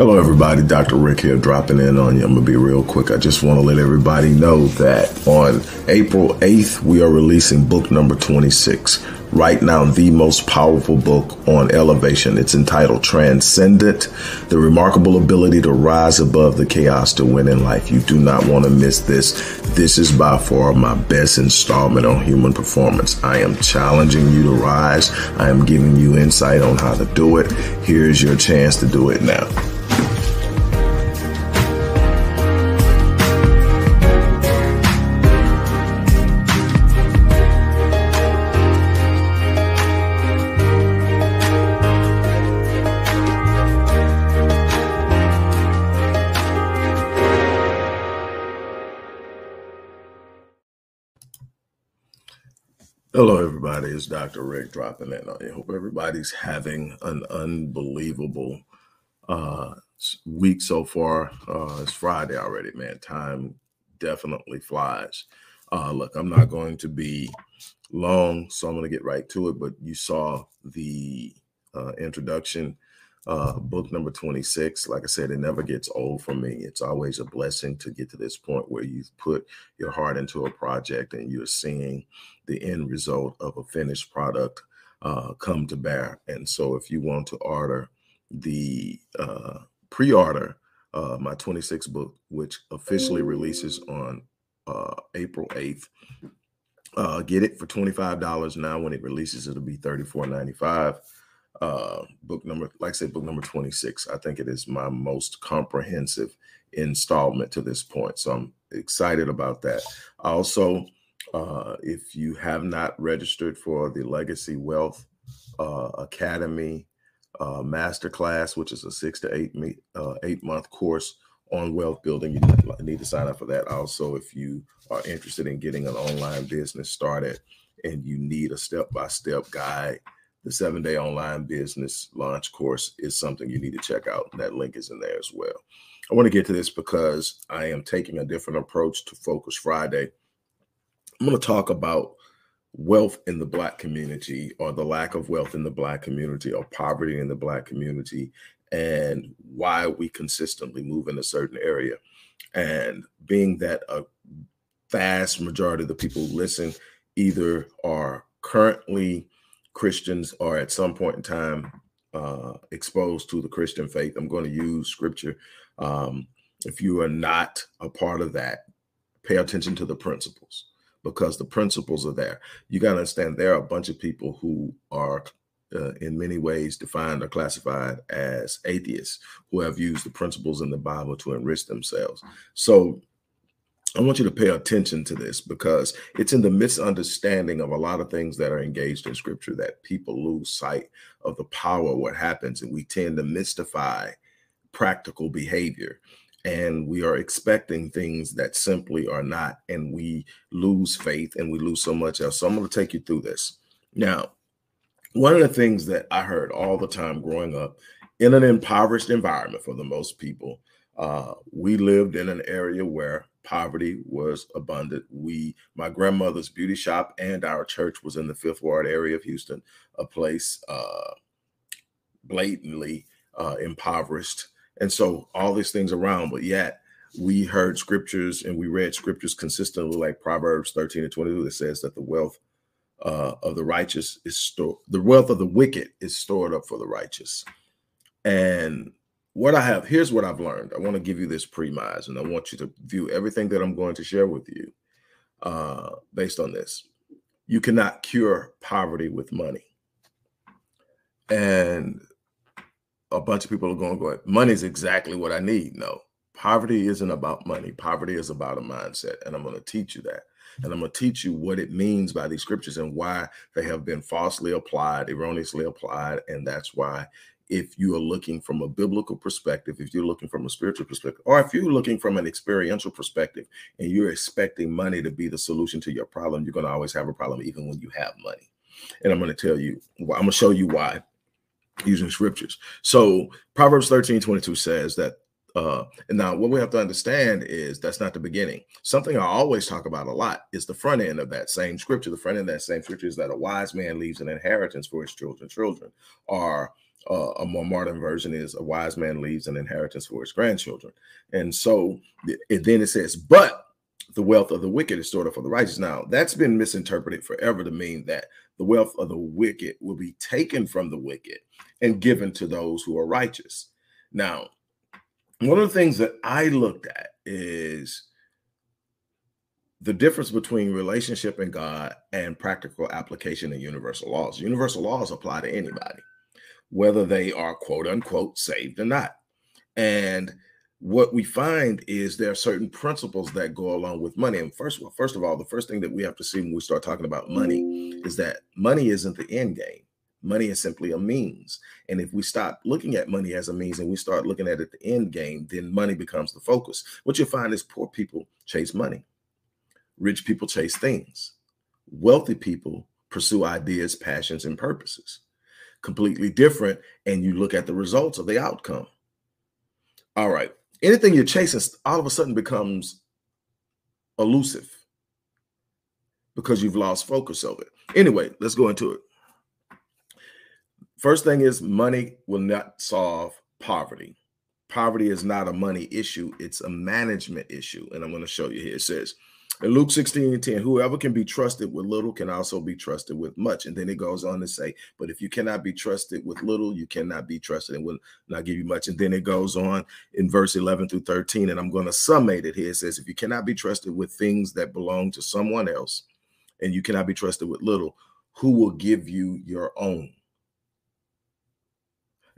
Hello, everybody. Dr. Rick here, dropping in on you. I'm going to be real quick. I just want to let everybody know that on April 8th, we are releasing book number 26. Right now, the most powerful book on elevation. It's entitled Transcendent The Remarkable Ability to Rise Above the Chaos to Win in Life. You do not want to miss this. This is by far my best installment on human performance. I am challenging you to rise. I am giving you insight on how to do it. Here's your chance to do it now. Hello, everybody. It's Dr. Rick dropping in you. Hope everybody's having an unbelievable uh, week so far. Uh, it's Friday already, man. Time definitely flies. Uh, look, I'm not going to be long, so I'm going to get right to it. But you saw the uh, introduction uh, book number 26. Like I said, it never gets old for me. It's always a blessing to get to this point where you've put your heart into a project and you're seeing the end result of a finished product uh, come to bear. And so, if you want to order the uh, pre order uh, my 26 book, which officially releases on uh, April 8th, uh, get it for $25 now. When it releases, it'll be $34.95 uh, book number, like I said, book number 26. I think it is my most comprehensive installment to this point. So I'm excited about that. Also, uh, if you have not registered for the Legacy Wealth uh, Academy uh, Masterclass, which is a six to eight, me, uh, eight month course on wealth building, you need to sign up for that. Also, if you are interested in getting an online business started and you need a step by step guide the seven day online business launch course is something you need to check out. That link is in there as well. I want to get to this because I am taking a different approach to Focus Friday. I'm going to talk about wealth in the Black community or the lack of wealth in the Black community or poverty in the Black community and why we consistently move in a certain area. And being that a vast majority of the people who listen either are currently Christians are at some point in time uh, exposed to the Christian faith. I'm going to use scripture. Um, if you are not a part of that, pay attention to the principles because the principles are there. You got to understand there are a bunch of people who are, uh, in many ways, defined or classified as atheists who have used the principles in the Bible to enrich themselves. So I want you to pay attention to this because it's in the misunderstanding of a lot of things that are engaged in scripture that people lose sight of the power of what happens. And we tend to mystify practical behavior. And we are expecting things that simply are not. And we lose faith and we lose so much else. So I'm going to take you through this. Now, one of the things that I heard all the time growing up in an impoverished environment for the most people, uh, we lived in an area where poverty was abundant. We, my grandmother's beauty shop and our church was in the Fifth Ward area of Houston, a place uh, blatantly uh, impoverished. And so all these things around, but yet we heard scriptures and we read scriptures consistently, like Proverbs 13 and 22, that says that the wealth uh, of the righteous is stored, the wealth of the wicked is stored up for the righteous. And what I have here's what I've learned. I want to give you this premise, and I want you to view everything that I'm going to share with you uh, based on this. You cannot cure poverty with money, and a bunch of people are going, "Going, money is exactly what I need." No, poverty isn't about money. Poverty is about a mindset, and I'm going to teach you that. And I'm going to teach you what it means by these scriptures and why they have been falsely applied, erroneously applied. And that's why if you are looking from a biblical perspective, if you're looking from a spiritual perspective, or if you're looking from an experiential perspective and you're expecting money to be the solution to your problem, you're going to always have a problem, even when you have money. And I'm going to tell you, I'm going to show you why using scriptures. So Proverbs 13 22 says that. Uh, and now what we have to understand is that's not the beginning. Something I always talk about a lot is the front end of that same scripture. The front end of that same scripture is that a wise man leaves an inheritance for his children, children, or Uh, a more modern version is a wise man leaves an inheritance for his grandchildren. And so it, then it says, but the wealth of the wicked is stored up for the righteous. Now, that's been misinterpreted forever to mean that the wealth of the wicked will be taken from the wicked and given to those who are righteous. Now, one of the things that I looked at is the difference between relationship and God and practical application and universal laws. Universal laws apply to anybody, whether they are quote unquote saved or not. And what we find is there are certain principles that go along with money. And first of all, first of all, the first thing that we have to see when we start talking about money is that money isn't the end game. Money is simply a means. And if we stop looking at money as a means and we start looking at it the end game, then money becomes the focus. What you'll find is poor people chase money. Rich people chase things. Wealthy people pursue ideas, passions, and purposes. Completely different. And you look at the results of the outcome. All right anything you're chasing all of a sudden becomes elusive because you've lost focus of it. Anyway, let's go into it. First thing is money will not solve poverty. Poverty is not a money issue, it's a management issue. And I'm going to show you here. It says, in Luke 16 and 10, whoever can be trusted with little can also be trusted with much. And then it goes on to say, but if you cannot be trusted with little, you cannot be trusted and will not give you much. And then it goes on in verse 11 through 13. And I'm going to summate it here. It says, if you cannot be trusted with things that belong to someone else, and you cannot be trusted with little, who will give you your own?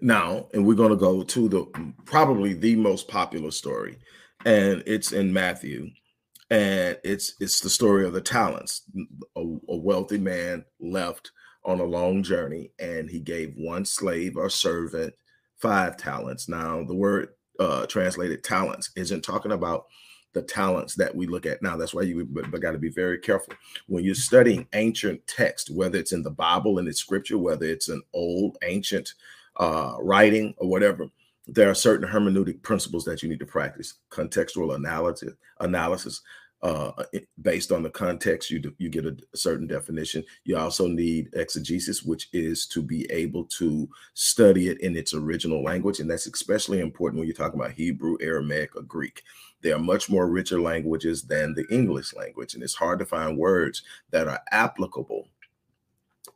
Now, and we're going to go to the probably the most popular story, and it's in Matthew and it's it's the story of the talents. A, a, wealthy man left on a long journey, and he gave one slave or servant five talents. Now, the word uh, translated talents isn't talking about the talents that we look at now. That's why you got to be very careful when you're studying ancient text, whether it's in the Bible and it's scripture, whether it's an old ancient uh, writing or whatever there are certain hermeneutic principles that you need to practice contextual analysis analysis uh, based on the context, you you get a, a, certain definition. You also need exegesis, which is to be able to study it in its original language, and that's especially important when you're talking about Hebrew, Aramaic, or Greek. They are much more richer languages than the English language, and it's hard to find words that are applicable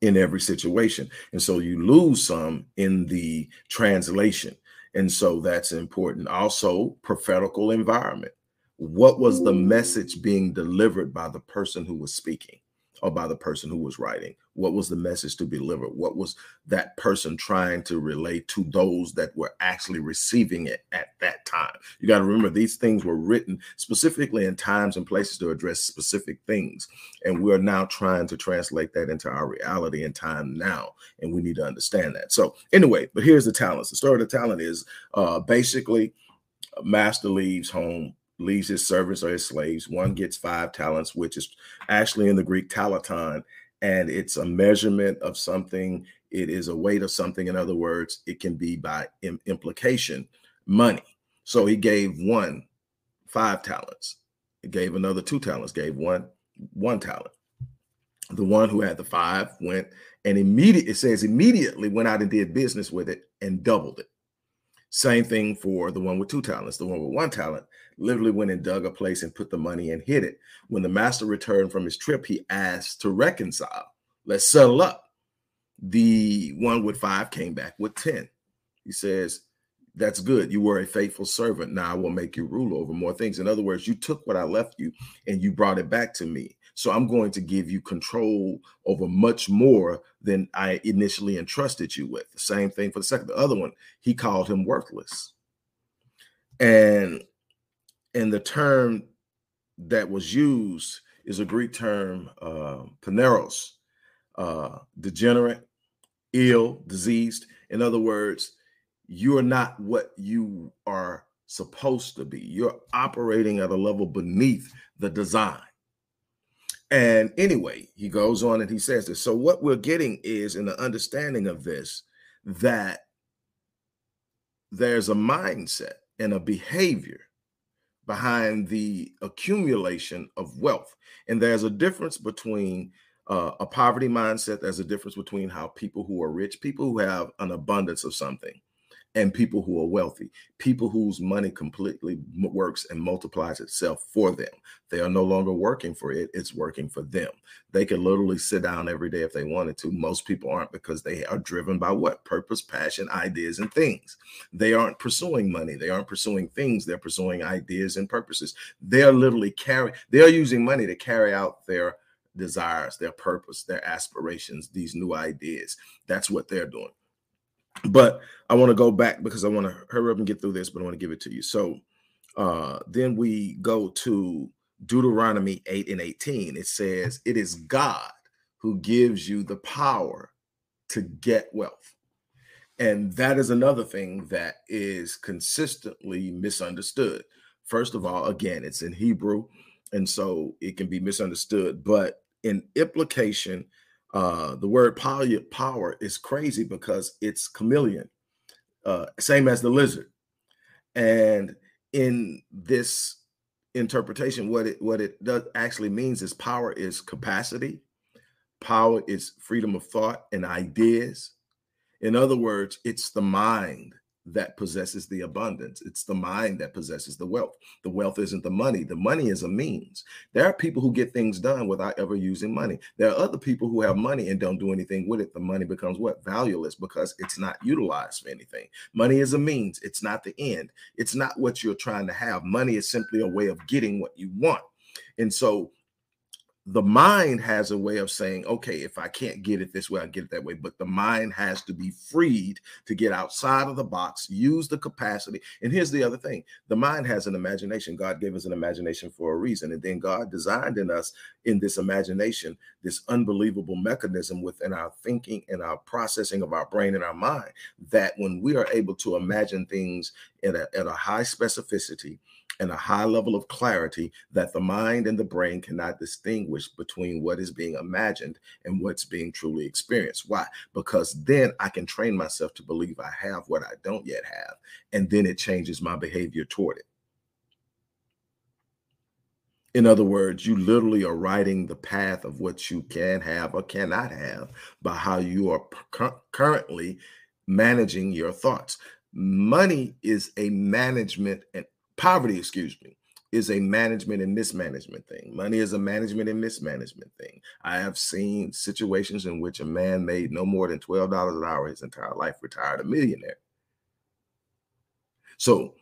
in every situation, and so you lose some in the translation, and so that's important. Also, prophetical environment. What was the message being delivered by the person who was speaking or by the person who was writing? What was the message to be delivered? What was that person trying to relate to those that were actually receiving it at that time? You got to remember these things were written specifically in times and places to address specific things and we're now trying to translate that into our reality and time now and we need to understand that. So anyway but here's the talents the story of the talent is uh basically master leaves home leaves his servants or his slaves. One gets five talents, which is actually in the Greek talanton, and it's a measurement of something. It is a weight of something. In other words, it can be by implication money. So he gave one five talents. He gave another two talents. Gave one one talent. The one who had the five went and immediately it says immediately went out and did business with it and doubled it. Same thing for the one with two talents. The one with one talent literally went and dug a place and put the money and hid it. When the master returned from his trip, he asked to reconcile. Let's settle up. The one with five came back with 10. He says, That's good. You were a faithful servant. Now I will make you rule over more things. In other words, you took what I left you and you brought it back to me. So I'm going to give you control over much more than I initially entrusted you with. The same thing for the second. The other one, he called him worthless. And and the term that was used is a Greek term, uh, poneros, uh, degenerate, ill, diseased. In other words, you are not what you are supposed to be. You're operating at a level beneath the design. And anyway, he goes on and he says this. So, what we're getting is in the understanding of this that there's a mindset and a behavior behind the accumulation of wealth. And there's a difference between uh, a poverty mindset. There's a difference between how people who are rich, people who have an abundance of something, and people who are wealthy, people whose money completely works and multiplies itself for them. They are no longer working for it, it's working for them. They can literally sit down every day if they wanted to. Most people aren't because they are driven by what? Purpose, passion, ideas, and things. They aren't pursuing money, they aren't pursuing things, they're pursuing ideas and purposes. They're literally carry they're using money to carry out their desires, their purpose, their aspirations, these new ideas. That's what they're doing. But I want to go back because I want to hurry up and get through this, but I want to give it to you. So uh, then we go to Deuteronomy 8 and 18. It says, It is God who gives you the power to get wealth. And that is another thing that is consistently misunderstood. First of all, again, it's in Hebrew, and so it can be misunderstood. But in implication, uh, the word power, is crazy because it's chameleon, uh, same as the lizard. And in this interpretation, what it what it does actually means is power is capacity, power is freedom of thought and ideas. In other words, it's the mind that possesses the abundance. It's the mind that possesses the wealth. The wealth isn't the money. The money is a means. There are people who get things done without ever using money. There are other people who have money and don't do anything with it. The money becomes what? Valueless because it's not utilized for anything. Money is a means. It's not the end. It's not what you're trying to have. Money is simply a way of getting what you want. And so the mind has a way of saying, okay, if I can't get it this way, I'll get it that way. But the mind has to be freed to get outside of the box, use the capacity. And here's the other thing the mind has an imagination. God gave us an imagination for a reason. And then God designed in us, in this imagination, this unbelievable mechanism within our thinking and our processing of our brain and our mind that when we are able to imagine things at a, at a high specificity, and a high level of clarity that the mind and the brain cannot distinguish between what is being imagined and what's being truly experienced. Why? Because then I can train myself to believe I have what I don't yet have, and then it changes my behavior toward it. In other words, you literally are writing the path of what you can have or cannot have by how you are currently managing your thoughts. Money is a management and poverty, excuse me, is a management and mismanagement thing. Money is a management and mismanagement thing. I have seen situations in which a man made no more than $12 an hour his entire life, retired a millionaire. So,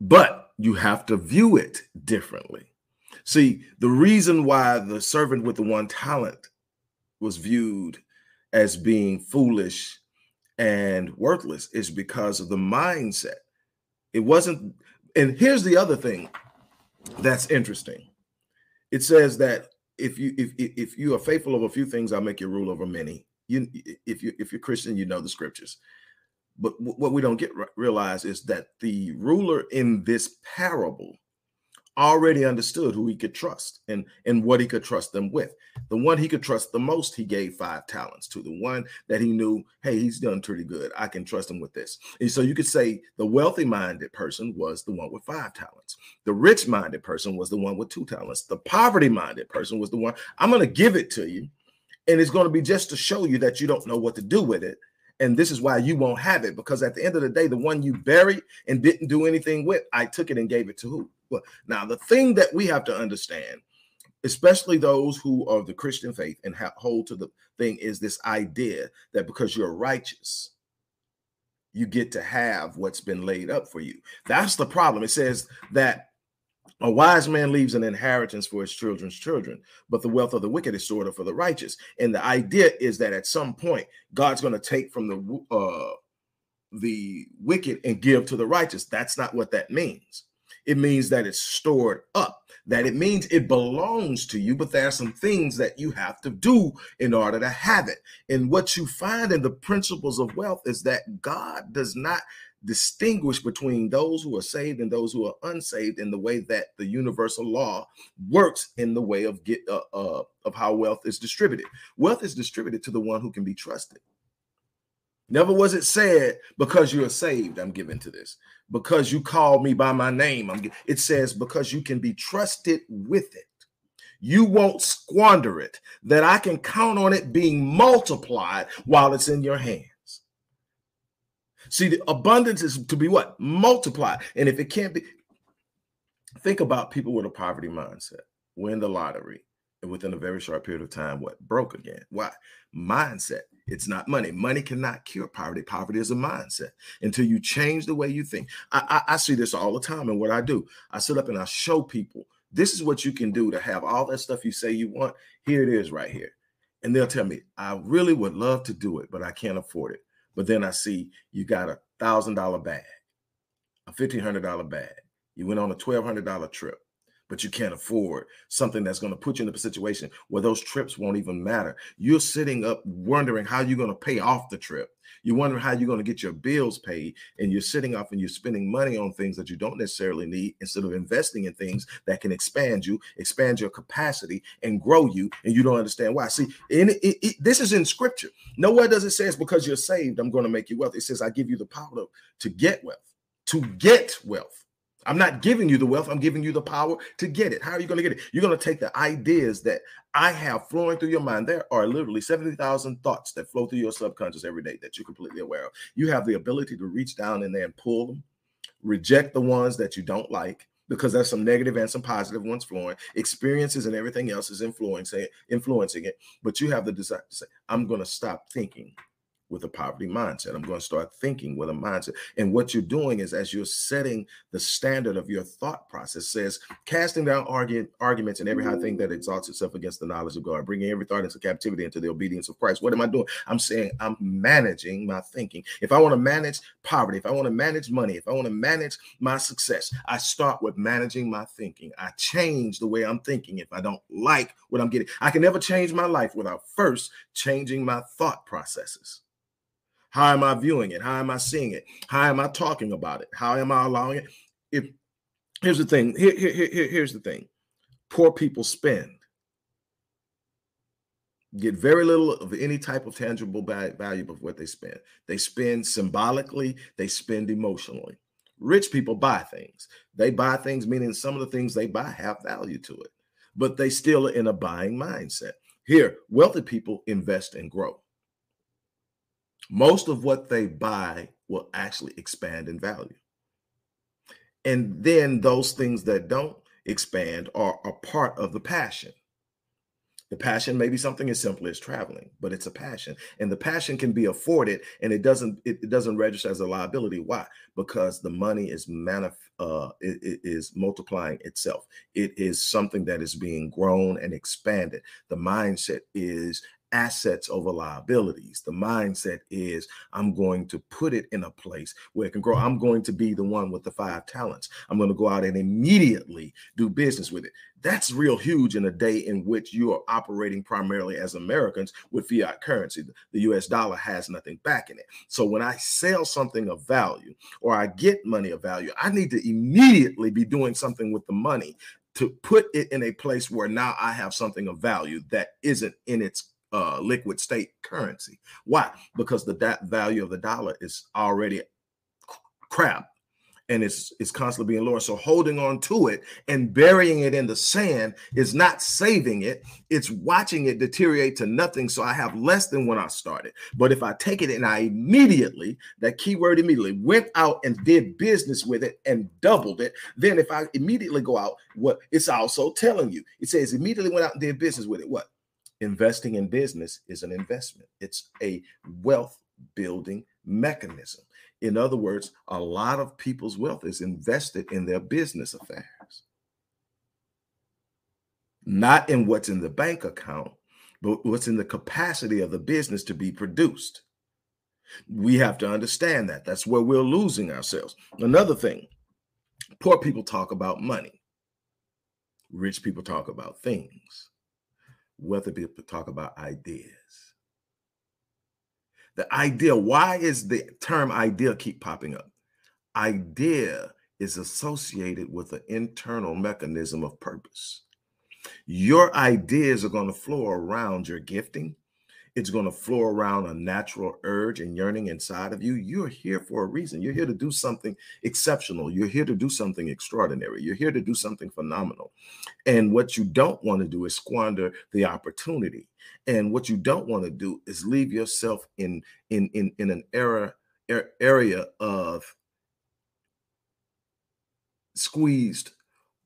but you have to view it differently. See, the reason why the servant with the one talent was viewed as being foolish and worthless is because of the mindset. It wasn't and here's the other thing that's interesting. It says that if you if if you are faithful of a few things, I'll make you rule over many. You if you if you're Christian, you know the scriptures. But what we don't get realize is that the ruler in this parable already understood who he could trust and and what he could trust them with. The one he could trust the most he gave five talents to. The one that he knew hey he's done pretty good. I can trust him with this. And so you could say the wealthy minded person was the one with five talents. The rich minded person was the one with two talents. The poverty minded person was the one i'm going to give it to you and it's going to be just to show you that you don't know what to do with it and this is why you won't have it because at the end of the day the one you buried and didn't do anything with i took it and gave it to who now the thing that we have to understand, especially those who are the Christian faith and hold to the thing, is this idea that because you're righteous, you get to have what's been laid up for you. That's the problem. It says that a wise man leaves an inheritance for his children's children, but the wealth of the wicked is stored up for the righteous. And the idea is that at some point, God's going to take from the uh, the wicked and give to the righteous. That's not what that means. It means that it's stored up, that it means it belongs to you, but there are some things that you have to do in order to have it. And what you find in the principles of wealth is that God does not distinguish between those who are saved and those who are unsaved in the way that the universal law works in the way of get uh, uh, of how wealth is distributed. Wealth is distributed to the one who can be trusted. Never was it said because you are saved, I'm given to this. Because you called me by my name, I'm. It says because you can be trusted with it. you won't squander it, that I can count on it being multiplied while it's in your hands. See, the abundance is to be what? Multiplied. And if it can't be, think about people with a poverty mindset, win the lottery, and within a very short period of time, what? Broke again. Why? Mindset. It's not money. Money cannot cure poverty. Poverty is a mindset until you change the way you think. I, I, I see this all the time. And what I do, I sit up and I show people this is what you can do to have all that stuff you say you want. Here it is right here. And they'll tell me, I really would love to do it, but I can't afford it. But then I see you got a thousand dollar bag, a fifteen hundred dollar bag. You went on a twelve hundred dollar trip but you can't afford something that's going to put you in a situation where those trips won't even matter. You're sitting up wondering how you're going to pay off the trip. You're wondering how you're going to get your bills paid, and you're sitting off and you're spending money on things that you don't necessarily need instead of investing in things that can expand you, expand your capacity, and grow you. And you don't understand why. See, in it, it, this is in scripture. Nowhere does it say it's because you're saved, I'm going to make you wealth. It says, I give you the power to get wealth, to get wealth. I'm not giving you the wealth. I'm giving you the power to get it. How are you going to get it? You're going to take the ideas that I have flowing through your mind. There are literally 70,000 thoughts that flow through your subconscious every day that you're completely aware of. You have the ability to reach down in there and pull them, reject the ones that you don't like because there's some negative and some positive ones flowing. Experiences and everything else is influencing influencing it. But you have the desire to say, I'm going to stop thinking with a poverty mindset. I'm going to start thinking with a mindset. And what you're doing is as you're setting the standard of your thought process says, casting down argue, arguments and every high thing that exalts itself against the knowledge of God, bringing every thought into captivity into the obedience of Christ. What am I doing? I'm saying I'm managing my thinking. If I want to manage poverty, if I want to manage money, if I want to manage my success, I start with managing my thinking. I change the way I'm thinking if I don't like what I'm getting. I can never change my life without first changing my thought processes. How am I viewing it? How am I seeing it? How am I talking about it? How am I allowing it? If here's the thing, here, here, here, here's the thing. Poor people spend. Get very little of any type of tangible value of what they spend. They spend symbolically, they spend emotionally. Rich people buy things. They buy things, meaning some of the things they buy have value to it, but they still are in a buying mindset. Here, wealthy people invest and grow most of what they buy will actually expand in value. And then those things that don't expand are a part of the passion. The passion may be something as simple as traveling, but it's a passion, and the passion can be afforded, and it doesn't it, doesn't register as a liability. Why? Because the money is manif- uh, it, it is multiplying itself. It is something that is being grown and expanded. The mindset is assets over liabilities. The mindset is I'm going to put it in a place where it can grow. I'm going to be the one with the five talents. I'm going to go out and immediately do business with it. That's real huge in a day in which you are operating primarily as Americans with fiat currency. The US dollar has nothing back in it. So when I sell something of value or I get money of value, I need to immediately be doing something with the money to put it in a place where now I have something of value that isn't in its uh, liquid state currency. Why? Because the value of the dollar is already crap and it's it's constantly being lower. So holding on to it and burying it in the sand is not saving it. It's watching it deteriorate to nothing. So I have less than when I started. But if I take it and I immediately, that keyword immediately, went out and did business with it and doubled it, then if I immediately go out, what it's also telling you, it says immediately went out and did business with it. What? Investing in business is an investment, it's a wealth building mechanism. In other words, a lot of people's wealth is invested in their business affairs, not in what's in the bank account, but what's in the capacity of the business to be produced. We have to understand that. That's where we're losing ourselves. Another thing poor people talk about money, rich people talk about things wealthy people talk about ideas. The idea, why is the term idea keep popping up? Idea is associated with an internal mechanism of purpose. Your ideas are going to flow around your gifting. It's going to flow around a natural urge and yearning inside of you. You're here for a reason. You're here to do something exceptional. You're here to do something extraordinary. You're here to do something phenomenal. And what you don't want to do is squander the opportunity. And what you don't want to do is leave yourself in in in, in an era area of squeezed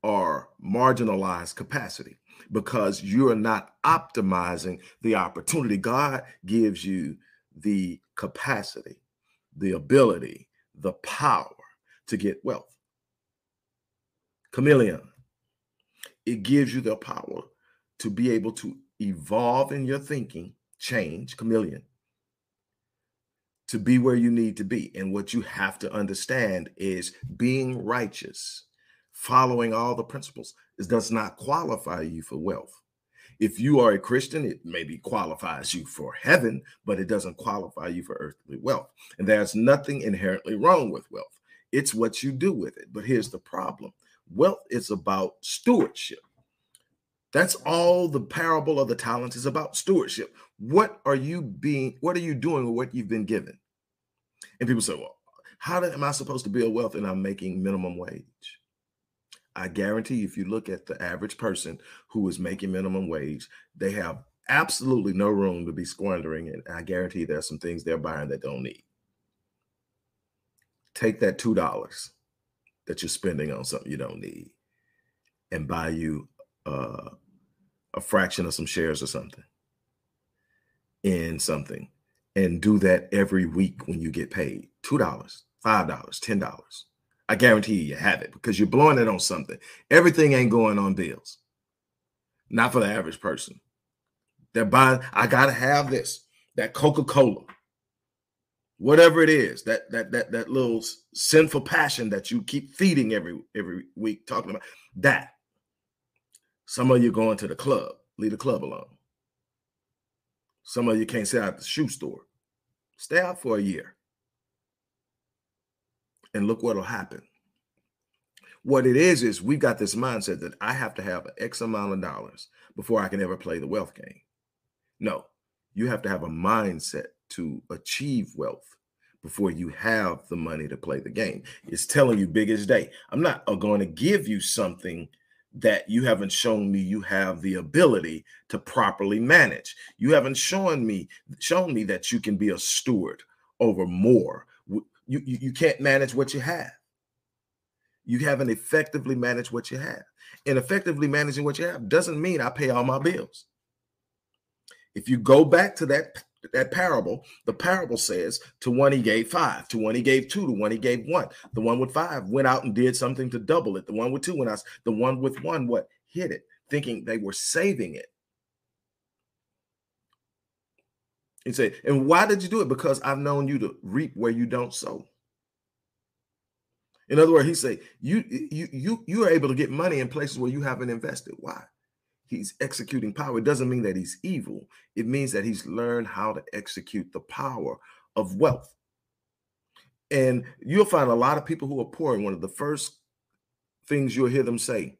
or marginalized capacity because you're not optimizing the opportunity. God gives you the capacity, the ability, the power to get wealth. Chameleon, it gives you the power to be able to evolve in your thinking, change, chameleon, to be where you need to be. And what you have to understand is being righteous, following all the principles, it does not qualify you for wealth. If you are a Christian, it maybe qualifies you for heaven, but it doesn't qualify you for earthly wealth. And there's nothing inherently wrong with wealth. It's what you do with it. But here's the problem wealth is about stewardship. That's all the parable of the talents is about stewardship. What are you being, what are you doing with what you've been given? And people say, well, how am I supposed to build wealth and I'm making minimum wage? I guarantee if you look at the average person who is making minimum wage, they have absolutely no room to be squandering it. I guarantee there's some things they're buying that don't need. Take that $2 that you're spending on something you don't need and buy you uh, a fraction of some shares or something in something and do that every week when you get paid $2, $5, $10. I guarantee you, you have it because you're blowing it on something. Everything ain't going on bills. Not for the average person. They're buying, I gotta have this, that Coca-Cola, whatever it is, that that that that little sinful passion that you keep feeding every every week, talking about that. Some of you going to the club, leave the club alone. Some of you can't stay out the shoe store. Stay out for a year. And look what'll happen. What it is, is we've got this mindset that I have to have X amount of dollars before I can ever play the wealth game. No, you have to have a mindset to achieve wealth before you have the money to play the game. It's telling you big as day. I'm not uh, going to give you something that you haven't shown me you have the ability to properly manage. You haven't shown me shown me that you can be a steward over more. You, you, you can't manage what you have. You haven't effectively managed what you have. And effectively managing what you have doesn't mean I pay all my bills. If you go back to that that parable, the parable says to one he gave five, to one he gave two, to one he gave one. The one with five went out and did something to double it. The one with two went out. The one with one, what hid it, thinking they were saving it. He said, and why did you do it? Because I've known you to reap where you don't sow. In other words, he said, you you you you are able to get money in places where you haven't invested. Why? he's executing power. It doesn't mean that he's evil. It means that he's learned how to execute the power of wealth. And you'll find a lot of people who are poor. And one of the first things you'll hear them say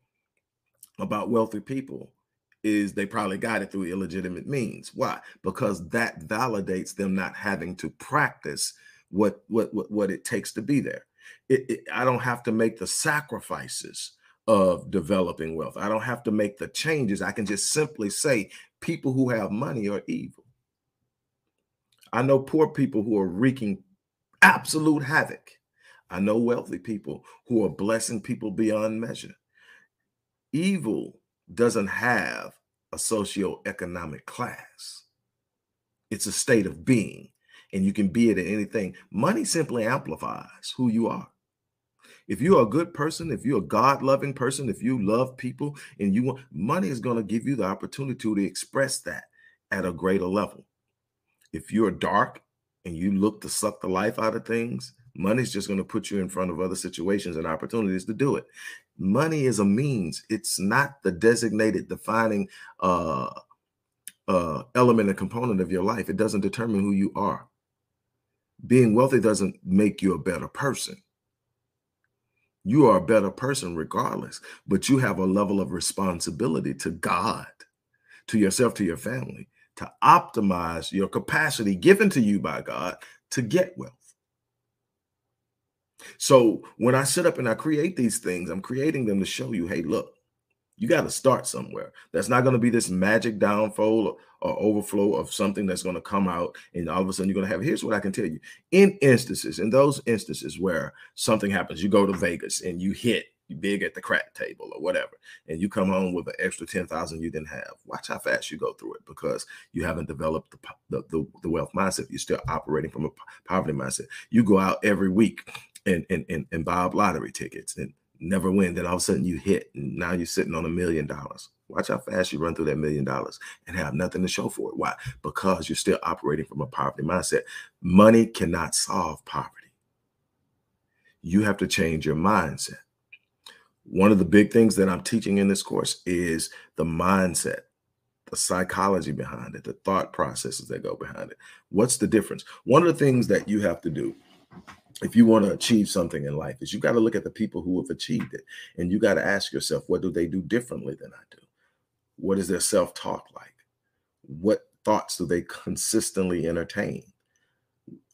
about wealthy people is they probably got it through illegitimate means. Why? Because that validates them not having to practice what what what, what it takes to be there. It, it, I don't have to make the sacrifices of developing wealth. I don't have to make the changes. I can just simply say people who have money are evil. I know poor people who are wreaking absolute havoc. I know wealthy people who are blessing people beyond measure. Evil doesn't have a socioeconomic class, it's a state of being, and you can be it in anything. Money simply amplifies who you are. If you're a good person, if you're a God loving person, if you love people and you want money is going to give you the opportunity to express that at a greater level. If you're dark and you look to suck the life out of things, money's just going to put you in front of other situations and opportunities to do it. Money is a means, it's not the designated defining uh, uh, element and component of your life. It doesn't determine who you are. Being wealthy doesn't make you a better person you are a better person regardless, but you have a level of responsibility to God, to yourself, to your family, to optimize your capacity given to you by God to get wealth. So when I sit up and I create these things, I'm creating them to show you, hey, look, you got to start somewhere. That's not going to be this magic downfall or, or overflow of something that's going to come out and all of a sudden you're going to have. Here's what I can tell you: in instances, in those instances where something happens, you go to Vegas and you hit big at the crack table or whatever, and you come home with an extra ten thousand you didn't have. Watch how fast you go through it because you haven't developed the, the, the, the wealth mindset. You're still operating from a poverty mindset. You go out every week and and and, and buy up lottery tickets and never win. Then all of a sudden you hit, and now you're sitting on a million dollars. Watch how fast you run through that million dollars and have nothing to show for it. Why? Because you're still operating from a poverty mindset. Money cannot solve poverty. You have to change your mindset. One of the big things that I'm teaching in this course is the mindset, the psychology behind it, the thought processes that go behind it. What's the difference? One of the things that you have to do if you want to achieve something in life is you got to look at the people who have achieved it and you got to ask yourself what do they do differently than i do? What is their self-talk like? What thoughts do they consistently entertain?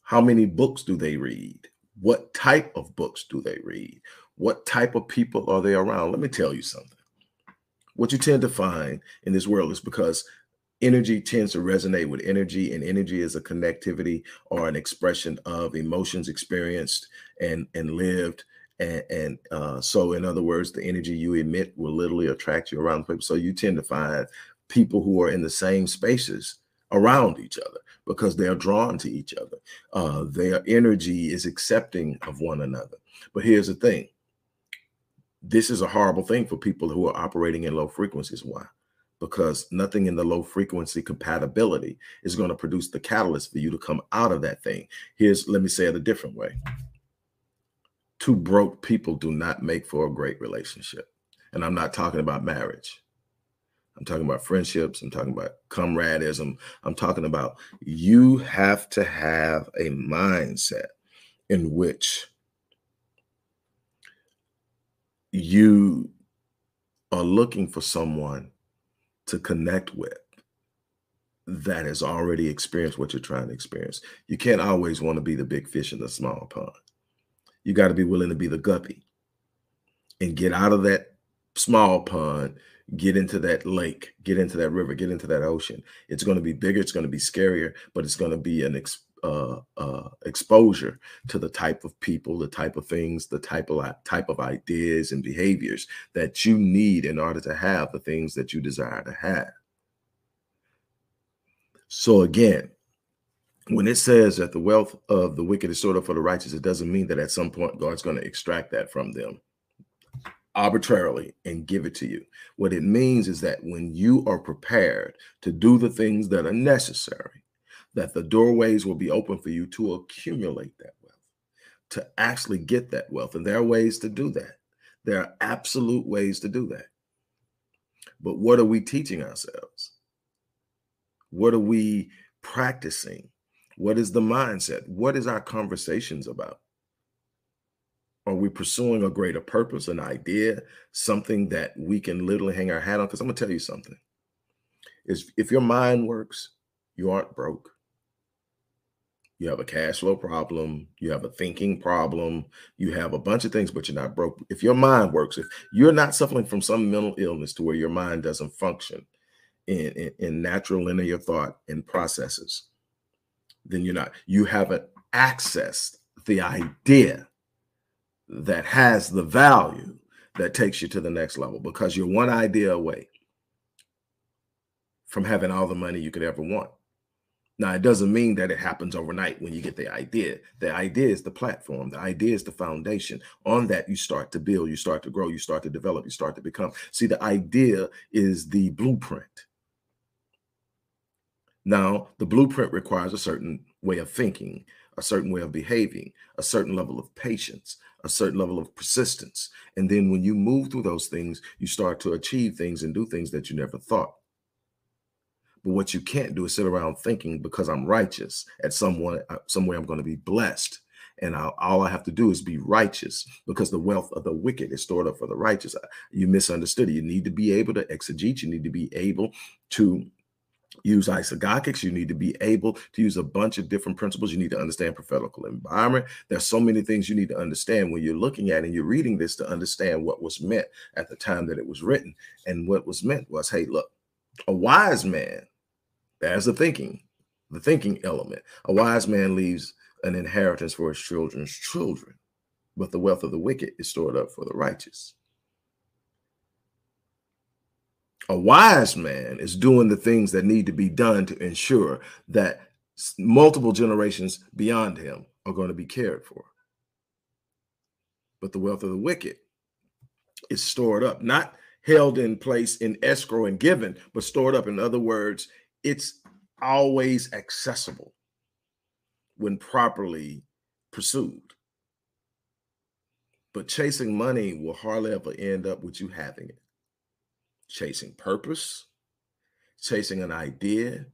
How many books do they read? What type of books do they read? What type of people are they around? Let me tell you something. What you tend to find in this world is because energy tends to resonate with energy and energy is a connectivity or an expression of emotions experienced and and lived and, and uh, so in other words the energy you emit will literally attract you around people. So you tend to find people who are in the same spaces around each other because they are drawn to each other. Uh, their energy is accepting of one another. But here's the thing. This is a horrible thing for people who are operating in low frequencies. Why because nothing in the low frequency compatibility is going to produce the catalyst for you to come out of that thing. Here's, let me say it a different way. Two broke people do not make for a great relationship. And I'm not talking about marriage. I'm talking about friendships. I'm talking about comradism. I'm talking about you have to have a mindset in which you are looking for someone to connect with that has already experienced what you're trying to experience. You can't always want to be the big fish in the small pond. You got to be willing to be the guppy and get out of that small pond, get into that lake, get into that river, get into that ocean. It's going to be bigger, it's going to be scarier, but it's going to be an ex- uh, uh, exposure to the type of people, the type of things, the type of type of ideas and behaviors that you need in order to have the things that you desire to have. So again, when it says that the wealth of the wicked is stored up for the righteous, it doesn't mean that at some point God's going to extract that from them arbitrarily and give it to you. What it means is that when you are prepared to do the things that are necessary, that the doorways will be open for you to accumulate that wealth, to actually get that wealth. And there are ways to do that. There are absolute ways to do that. But what are we teaching ourselves? What are we practicing? What is the mindset? What is our conversations about? Are we pursuing a greater purpose, an idea, something that we can literally hang our hat on? Because I'm gonna tell you something. Is if your mind works, you aren't broke you have a cash flow problem, you have a thinking problem, you have a bunch of things, but you're not broke. If your mind works, if you're not suffering from some mental illness to where your mind doesn't function in, in, in natural linear thought and processes, then you're not, you haven't accessed the idea that has the value that takes you to the next level because you're one idea away from having all the money you could ever want. Now, it doesn't mean that it happens overnight when you get the idea. The idea is the platform, the idea is the foundation. On that, you start to build, you start to grow, you start to develop, you start to become. See, the idea is the blueprint. Now, the blueprint requires a certain way of thinking, a certain way of behaving, a certain level of patience, a certain level of persistence. And then when you move through those things, you start to achieve things and do things that you never thought. But what you can't do is sit around thinking because I'm righteous at someone, uh, somewhere I'm going to be blessed. And I'll, all I have to do is be righteous because the wealth of the wicked is stored up for the righteous. Uh, you misunderstood. You need to be able to exegete. You need to be able to use isagogics. You need to be able to use a bunch of different principles. You need to understand prophetical environment. There's so many things you need to understand when you're looking at and you're reading this to understand what was meant at the time that it was written. And what was meant was, hey, look, a wise man, there's the thinking, the thinking element. A wise man leaves an inheritance for his children's children, but the wealth of the wicked is stored up for the righteous. A wise man is doing the things that need to be done to ensure that multiple generations beyond him are going to be cared for. But the wealth of the wicked is stored up, not held in place in escrow and given, but stored up. In other words, it's always accessible when properly pursued. But chasing money will hardly ever end up with you having it chasing purpose, chasing an idea,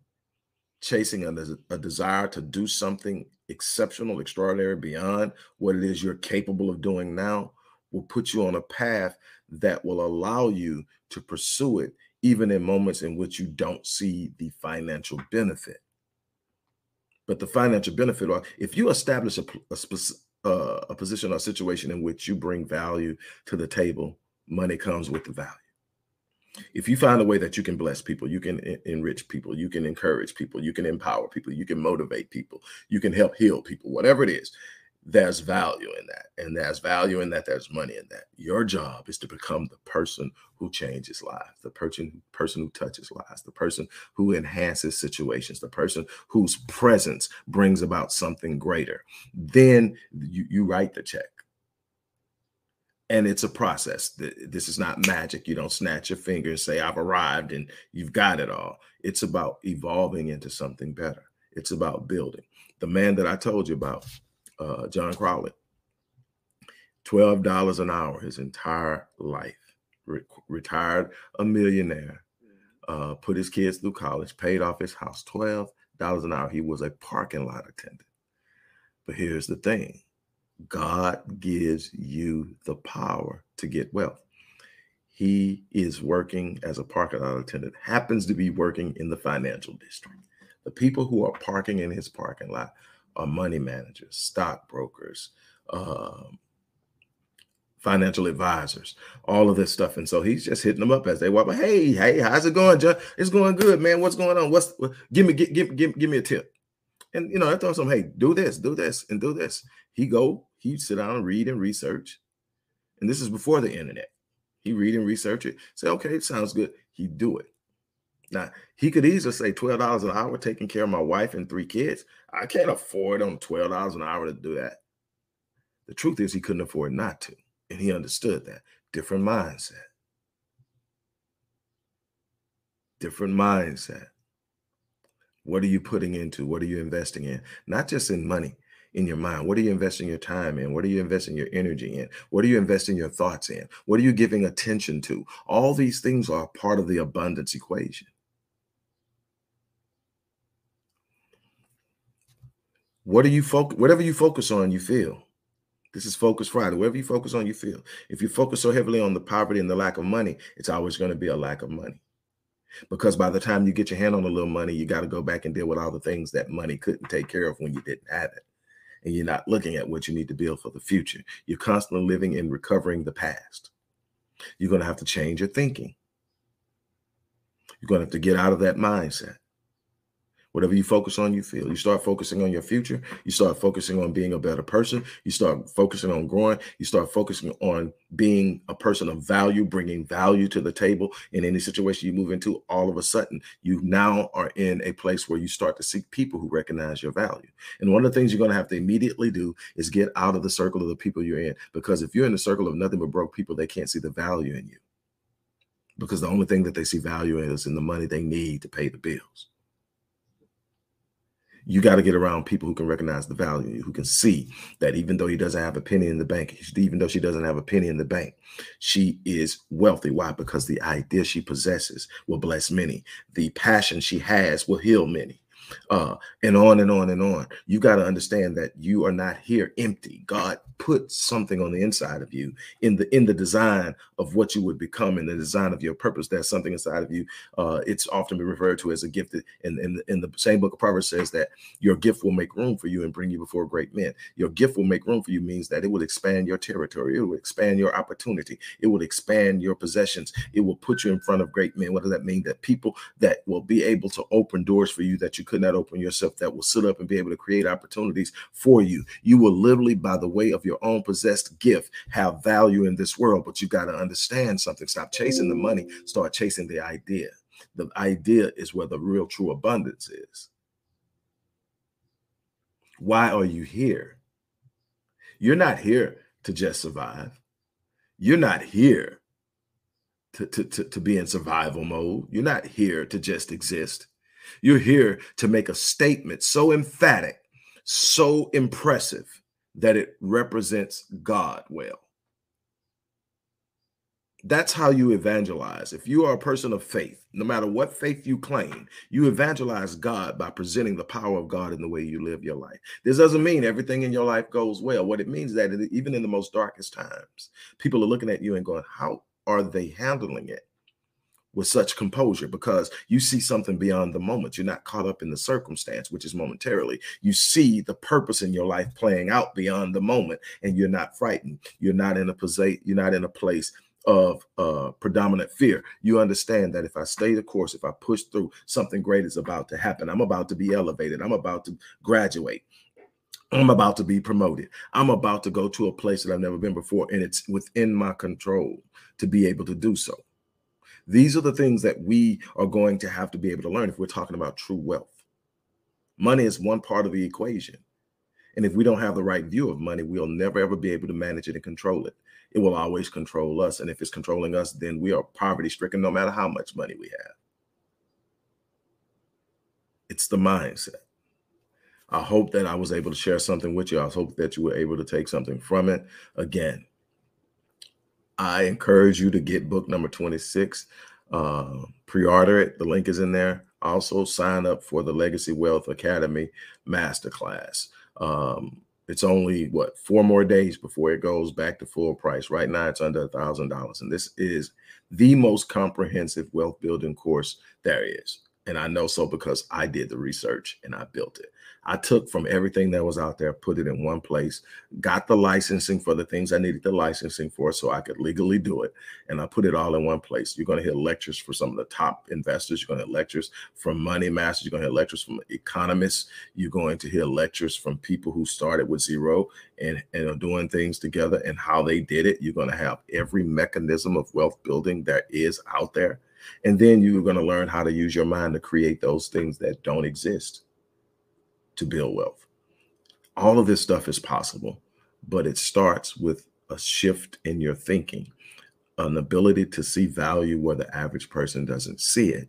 chasing a, a, desire to do something exceptional, extraordinary beyond what it is you're capable of doing now will put you on a path that will allow you to pursue it, even in moments in which you don't see the financial benefit. But the financial benefit, or if you establish a, a, uh, a position or situation in which you bring value to the table, money comes with the value if you find a way that you can bless people, you can enrich people, you can encourage people, you can empower people, you can motivate people, you can help heal people, whatever it is, there's value in that. And there's value in that, there's money in that. Your job is to become the person who changes lives, the person, person who touches lives, the person who enhances situations, the person whose presence brings about something greater. Then you, you write the check and it's a process. This is not magic. You don't snatch your finger and say, I've arrived and you've got it all. It's about evolving into something better. It's about building. The man that I told you about, uh, John Crowley, $12 an hour his entire life, Re- retired a millionaire, uh, put his kids through college, paid off his house, $12 an hour. He was a parking lot attendant. But here's the thing God gives you the power to get wealth. He is working as a parking lot attendant, happens to be working in the financial district. The people who are parking in his parking lot are money managers, stockbrokers, um, financial advisors, all of this stuff. And so he's just hitting them up as they walk. Hey, hey, how's it going, John? It's going good, man. What's going on? What's give me give, give, give, me a tip. And you know, I thought some, hey, do this, do this, and do this. He go, he sit down and read and research. And this is before the internet. He read and research it. Say, okay, it sounds good. He do it. Now he could easily say twelve dollars an hour, taking care of my wife and three kids. I can't afford on twelve dollars an hour to do that. The truth is, he couldn't afford not to, and he understood that. Different mindset. Different mindset. What are you putting into? What are you investing in? Not just in money, in your mind? What are you investing your time in? What are you investing your energy in? What are you investing your thoughts in? What are you giving attention to? All these things are part of the abundance equation. What are you focus? Whatever you focus on, you feel. This is Focus Friday. Whatever you focus on, you feel. If you focus so heavily on the poverty and the lack of money, it's always going to be a lack of money. Because by the time you get your hand on a little money, you got to go back and deal with all the things that money couldn't take care of when you didn't have it and you're not looking at what you need to build for the future. You're constantly living in recovering the past. You're going to have to change your thinking. You're going to have to get out of that mindset. Whatever you focus on, you feel. You start focusing on your future. You start focusing on being a better person. You start focusing on growing. You start focusing on being a person of value, bringing value to the table in any situation you move into. All of a sudden, you now are in a place where you start to seek people who recognize your value. And one of the things you're going to have to immediately do is get out of the circle of the people you're in. Because if you're in the circle of nothing but broke people, they can't see the value in you. Because the only thing that they see value in is in the money they need to pay the bills you got to get around people who can recognize the value, who can see that even though he doesn't have a penny in the bank, even though she doesn't have a penny in the bank, she is wealthy. Why? Because the idea she possesses will bless many. The passion she has will heal many. Uh, and on and on and on. You got to understand that you are not here empty. God put something on the inside of you in the in the design of what you would become in the design of your purpose. There's something inside of you. Uh, it's often referred to as a gift. In, in, in the same book of Proverbs says that your gift will make room for you and bring you before great men. Your gift will make room for you means that it will expand your territory. It will expand your opportunity. It will expand your possessions. It will put you in front of great men. What does that mean? That people that will be able to open doors for you that you could not open yourself, that will sit up and be able to create opportunities for you. You will literally, by the way of your own possessed gift, have value in this world. But you got to understand something. Stop chasing the money, mm. start chasing the idea. The idea is where the real true abundance is. Why are you here? You're not here to just survive. You're not here to, to, to, to, be in survival mode. You're not here to just exist. You're here to make a statement so emphatic, so impressive that it represents God well. That's how you evangelize. If you are a person of faith, no matter what faith you claim, you evangelize God by presenting the power of God in the way you live your life. This doesn't mean everything in your life goes well. What it means is that even in the most darkest times, people are looking at you and going, How are they handling it? With such composure because you see something beyond the moment. You're not caught up in the circumstance, which is momentarily. You see the purpose in your life playing out beyond the moment, and you're not frightened. You're not in a place. You're not in a place of uh, predominant fear. You understand that if I stay the course, if I push through, something great is about to happen. I'm about to be elevated. I'm about to graduate. I'm about to be promoted. I'm about to go to a place that I've never been before, and it's within my control to be able to do so. These are the things that we are going to have to be able to learn if we're talking about true wealth. Money is one part of the equation. And if we don't have the right view of money, we'll never ever be able to manage it and control it. It will always control us. And if it's controlling us, then we are poverty stricken no matter how much money we have. It's the mindset. I hope that I was able to share something with you. I hope that you were able to take something from it. Again, I encourage you to get book number 26. Uh, pre-order it. The link is in there. Also sign up for the Legacy Wealth Academy Masterclass. Um, it's only what four more days before it goes back to full price. Right now, it's under a thousand dollars, and this is the most comprehensive wealth building course there is. And I know so because I did the research and I built it. I took from everything that was out there, put it in one place, got the licensing for the things I needed the licensing for so I could legally do it. And I put it all in one place. You're going to hear lectures for some of the top investors. You're going to hear lectures from money masters. You're going to hear lectures from economists. You're going to hear lectures from people who started with zero and, and are doing things together and how they did it. You're going to have every mechanism of wealth building that is out there. And then you're going to learn how to use your mind to create those things that don't exist to build wealth. All of this stuff is possible, but it starts with a shift in your thinking, an ability to see value where the average person doesn't see it,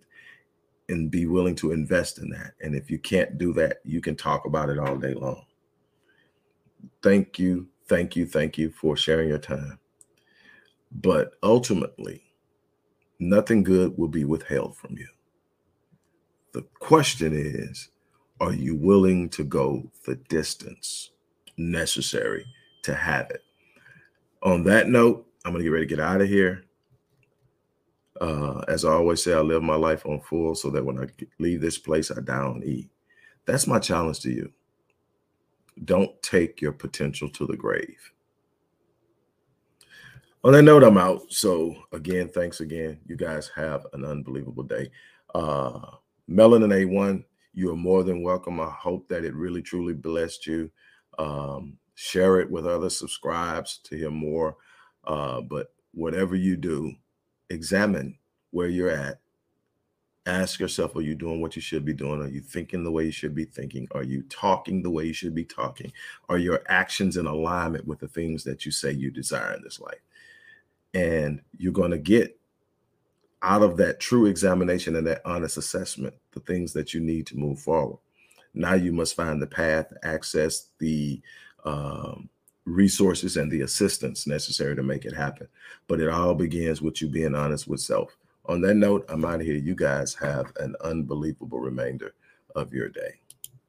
and be willing to invest in that. And if you can't do that, you can talk about it all day long. Thank you, thank you, thank you for sharing your time. But ultimately, nothing good will be withheld from you. The question is are you willing to go the distance necessary to have it? On that note, I'm going to get ready to get out of here. Uh, as I always say, I live my life on full so that when I leave this place, I die on E. That's my challenge to you. Don't take your potential to the grave. On that note, I'm out. So again, thanks again. You guys have an unbelievable day. Uh, Melanin A1, you are more than welcome. I hope that it really truly blessed you. Um, share it with others, subscribes to hear more. Uh, but whatever you do, examine where you're at. Ask yourself, are you doing what you should be doing? Are you thinking the way you should be thinking? Are you talking the way you should be talking? Are your actions in alignment with the things that you say you desire in this life? And you're going to get out of that true examination and that honest assessment the things that you need to move forward. Now you must find the path, access the um, resources and the assistance necessary to make it happen. But it all begins with you being honest with self. On that note, I'm out of here. You guys have an unbelievable remainder of your day.